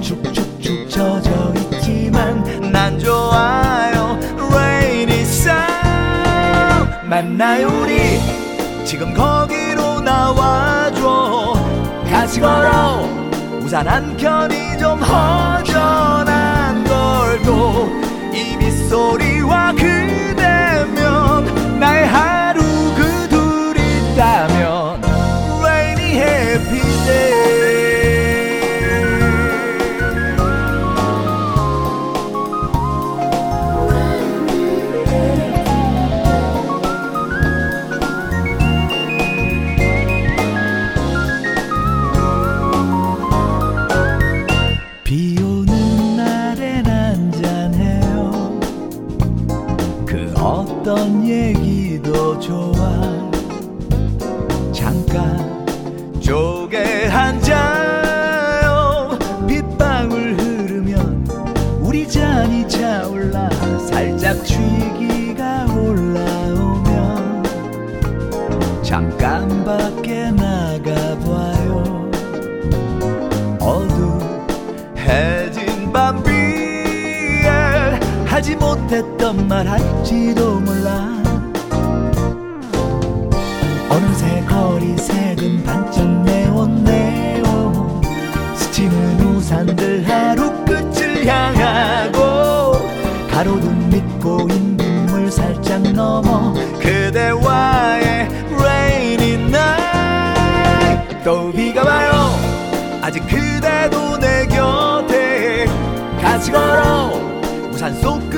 축축축 젖어 있지만 난 좋아요. 레이니 쌍 만나요 우리. 지금 거기로 나와줘. 같이 걸어. 우산 한 켠이 좀 허전한 걸도 이 미소리와 그 어떤 말 할지도 몰라. 어느새 거리 색은 반짝 내온 내온 스치는 우산들 하루 끝을 향하고 가로등 밑고인 물살짝 넘어 그대와의 rainy night. 또 비가 와요. 아직 그대도 내 곁에 같이 걸어. 우산 속 끝.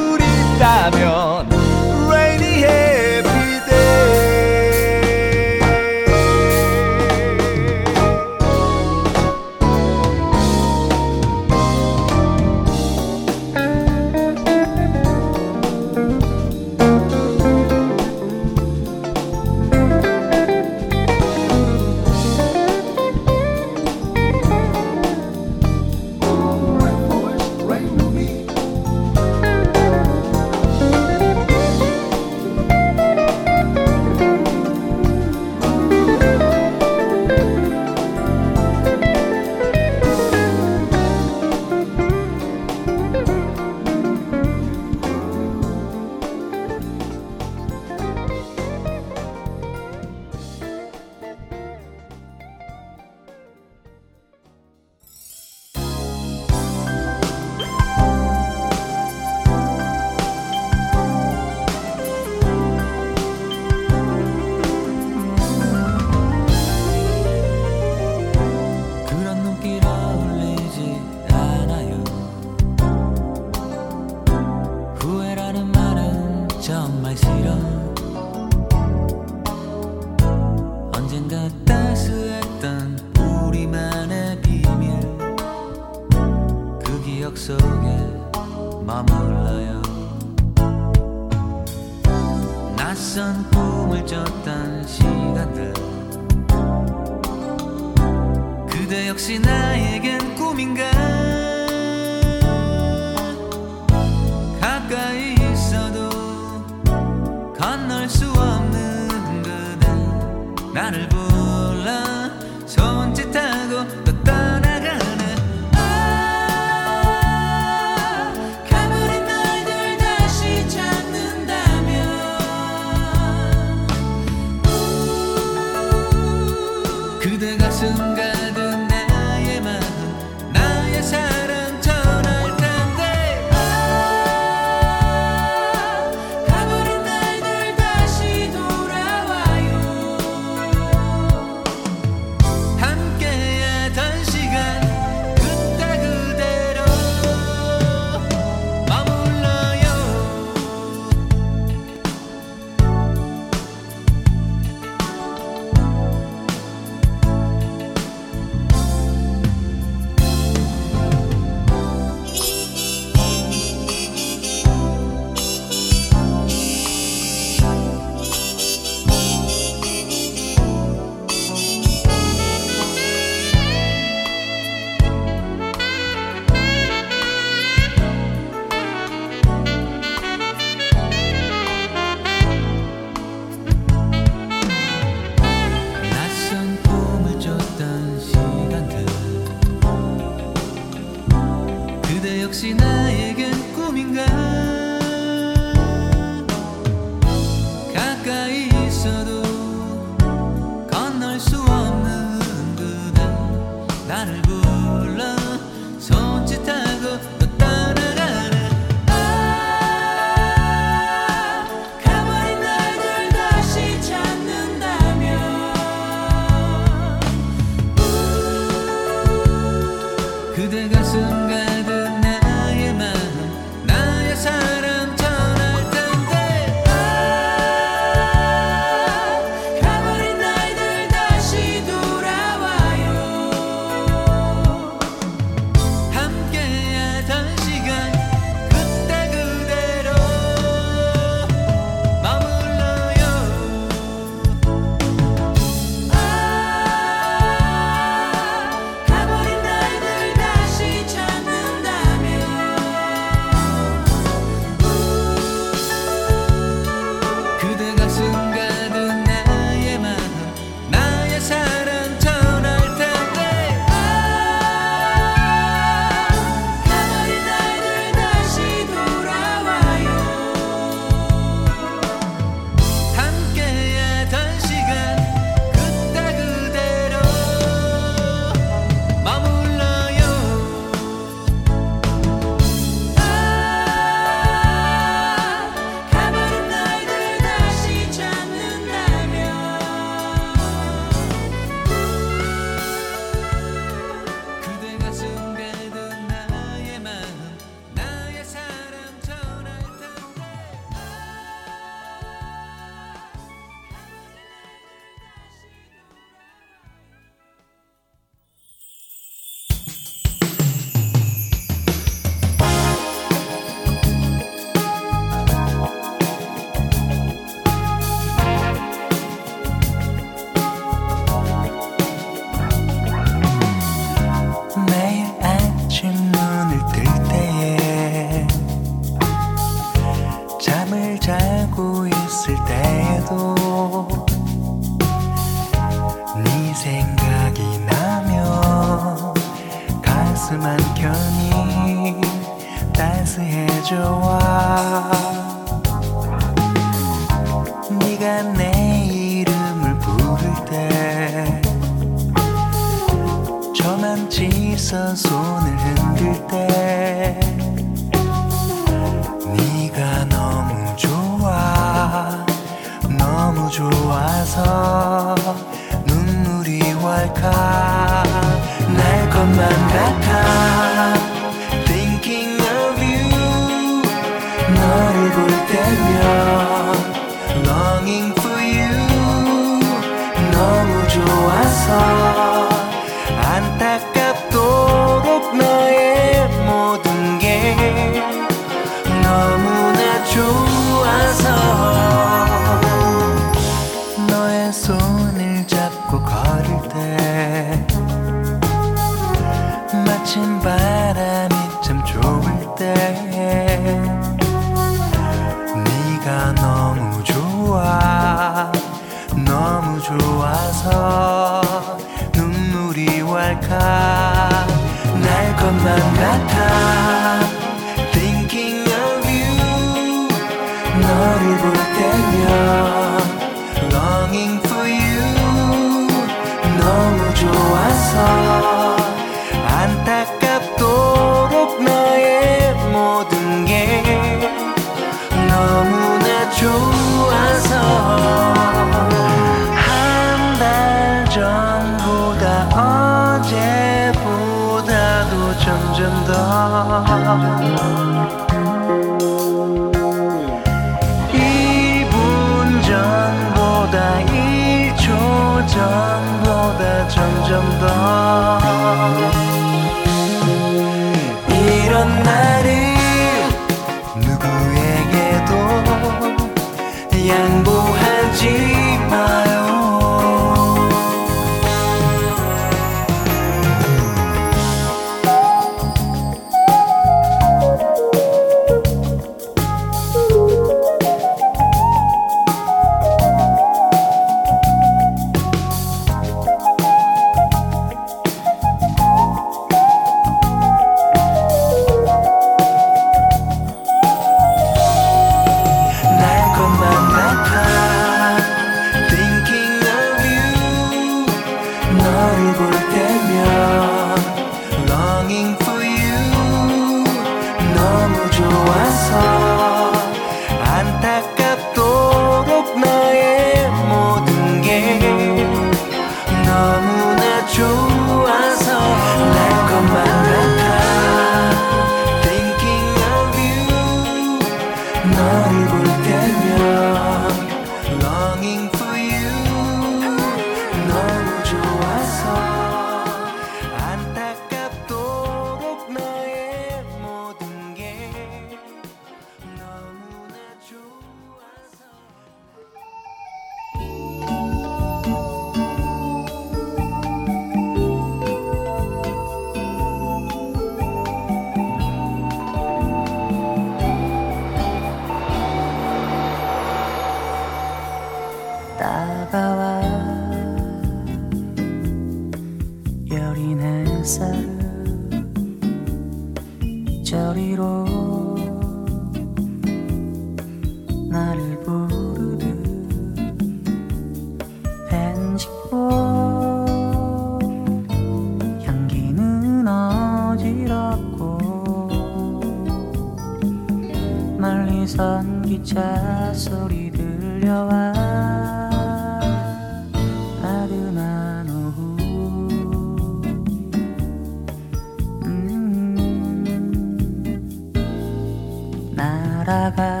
날아가.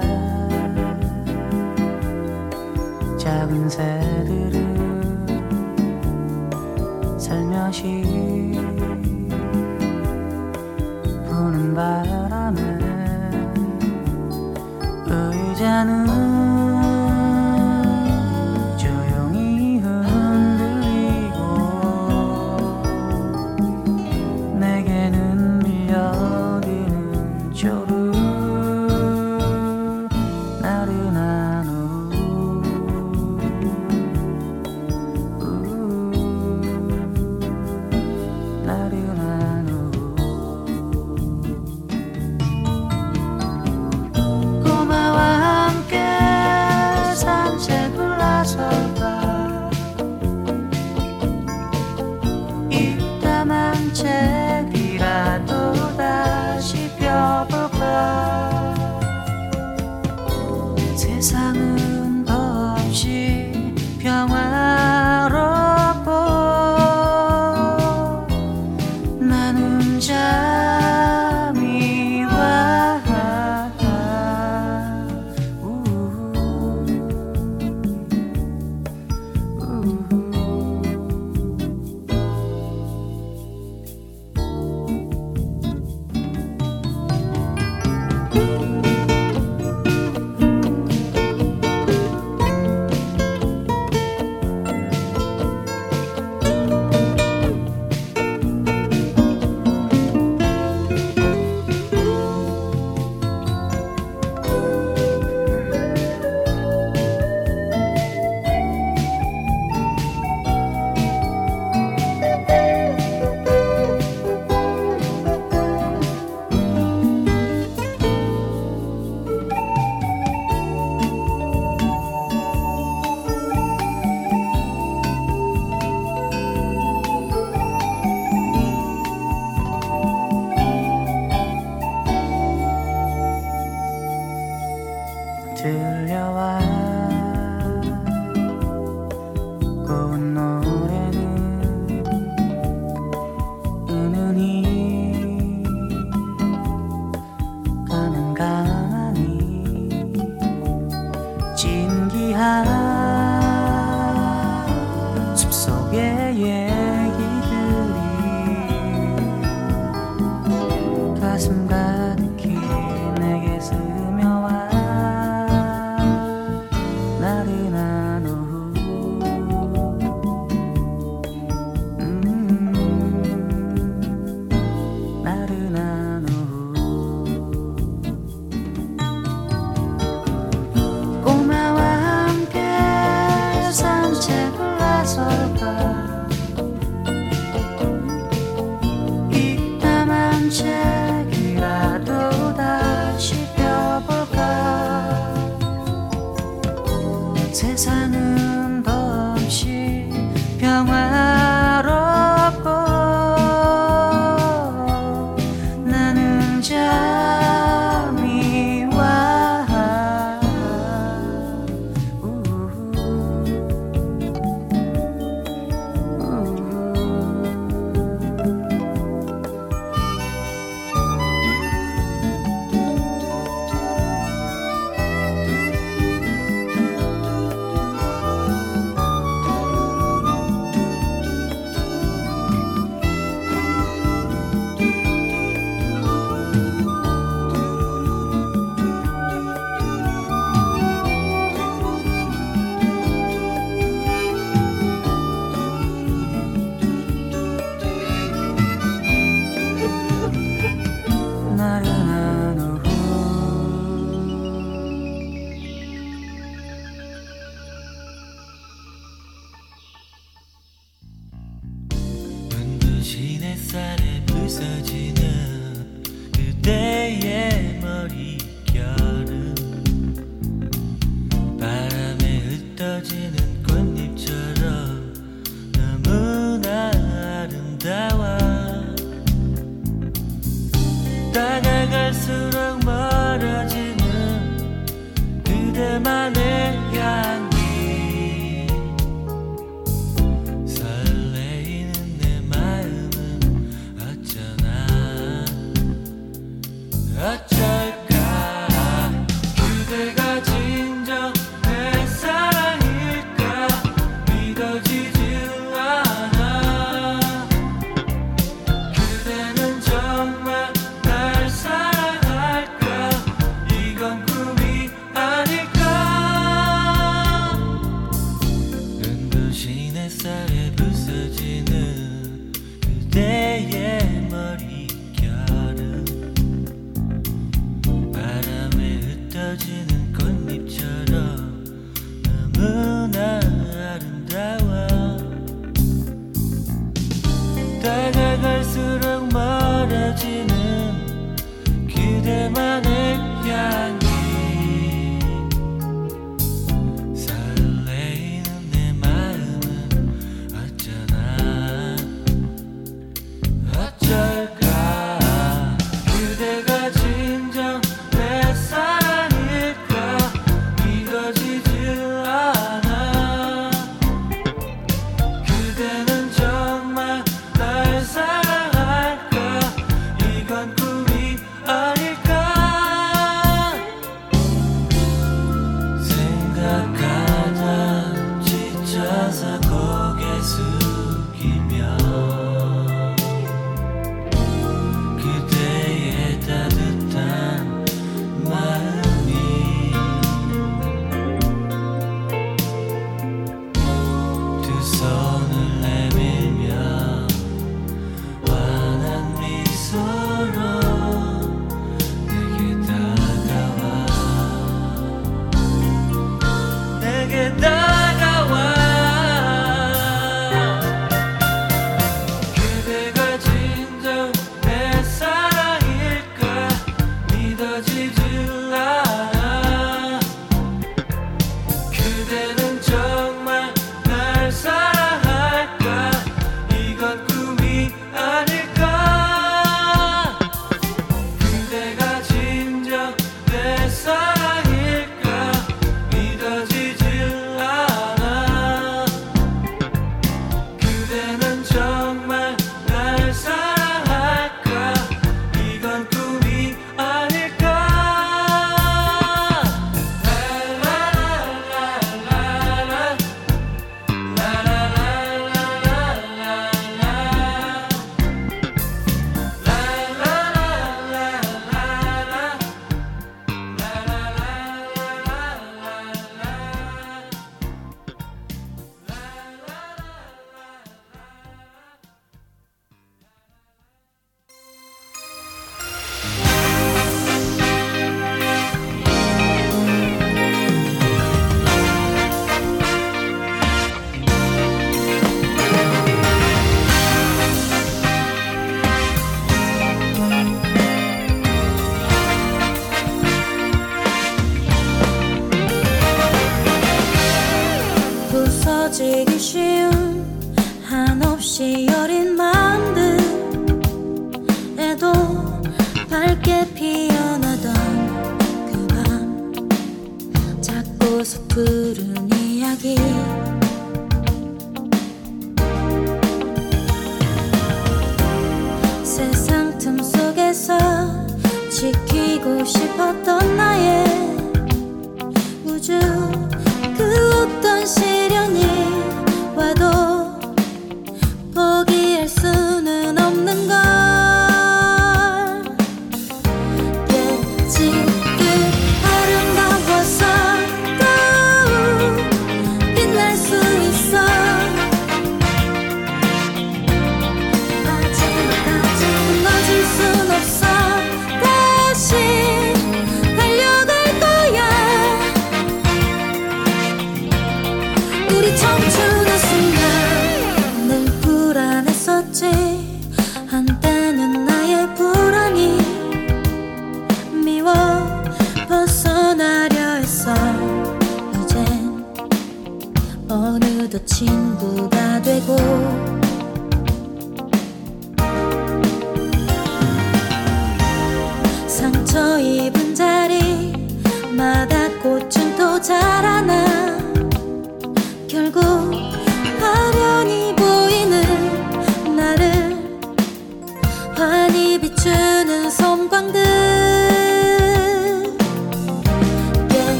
작은 새들은 살며시 부는 바람에 의자는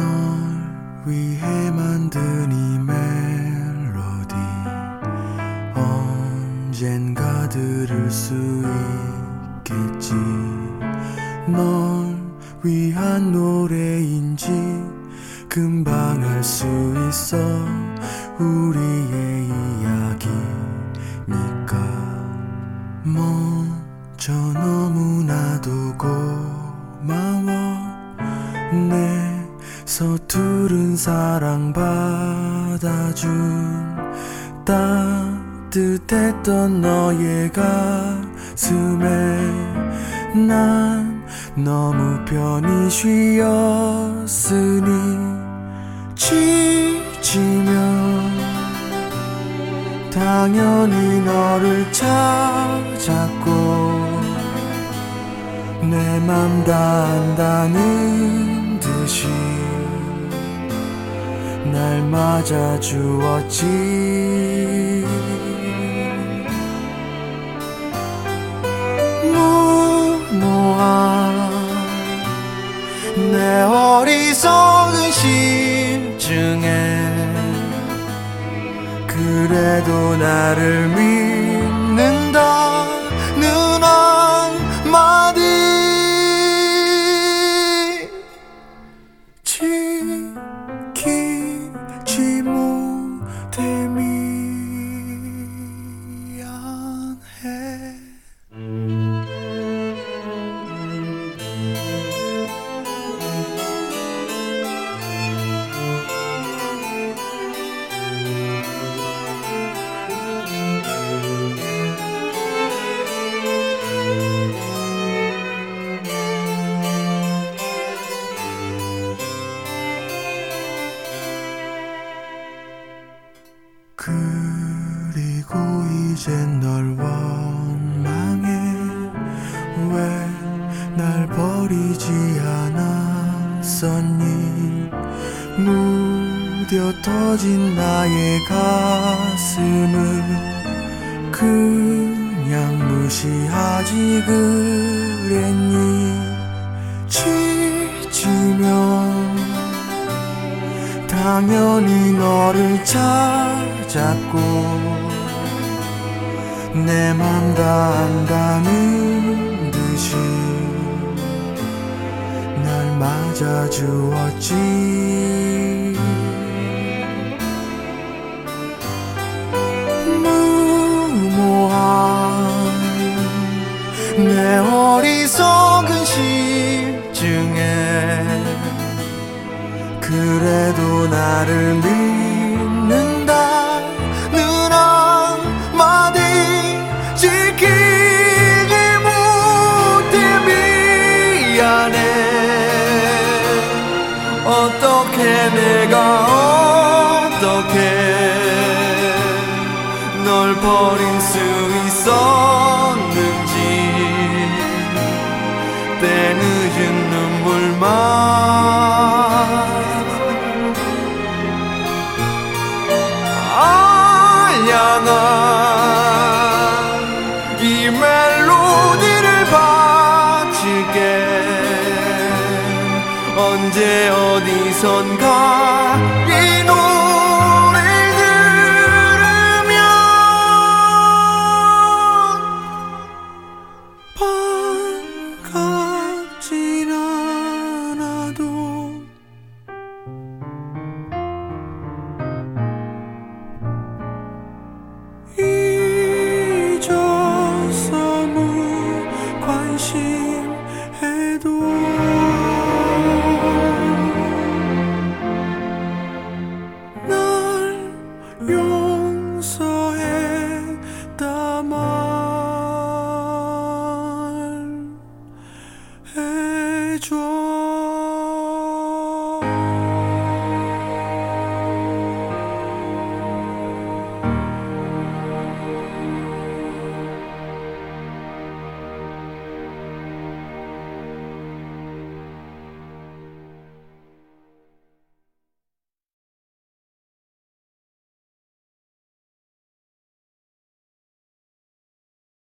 одно. 어떻게 내가 어떻게 널 버린 수 on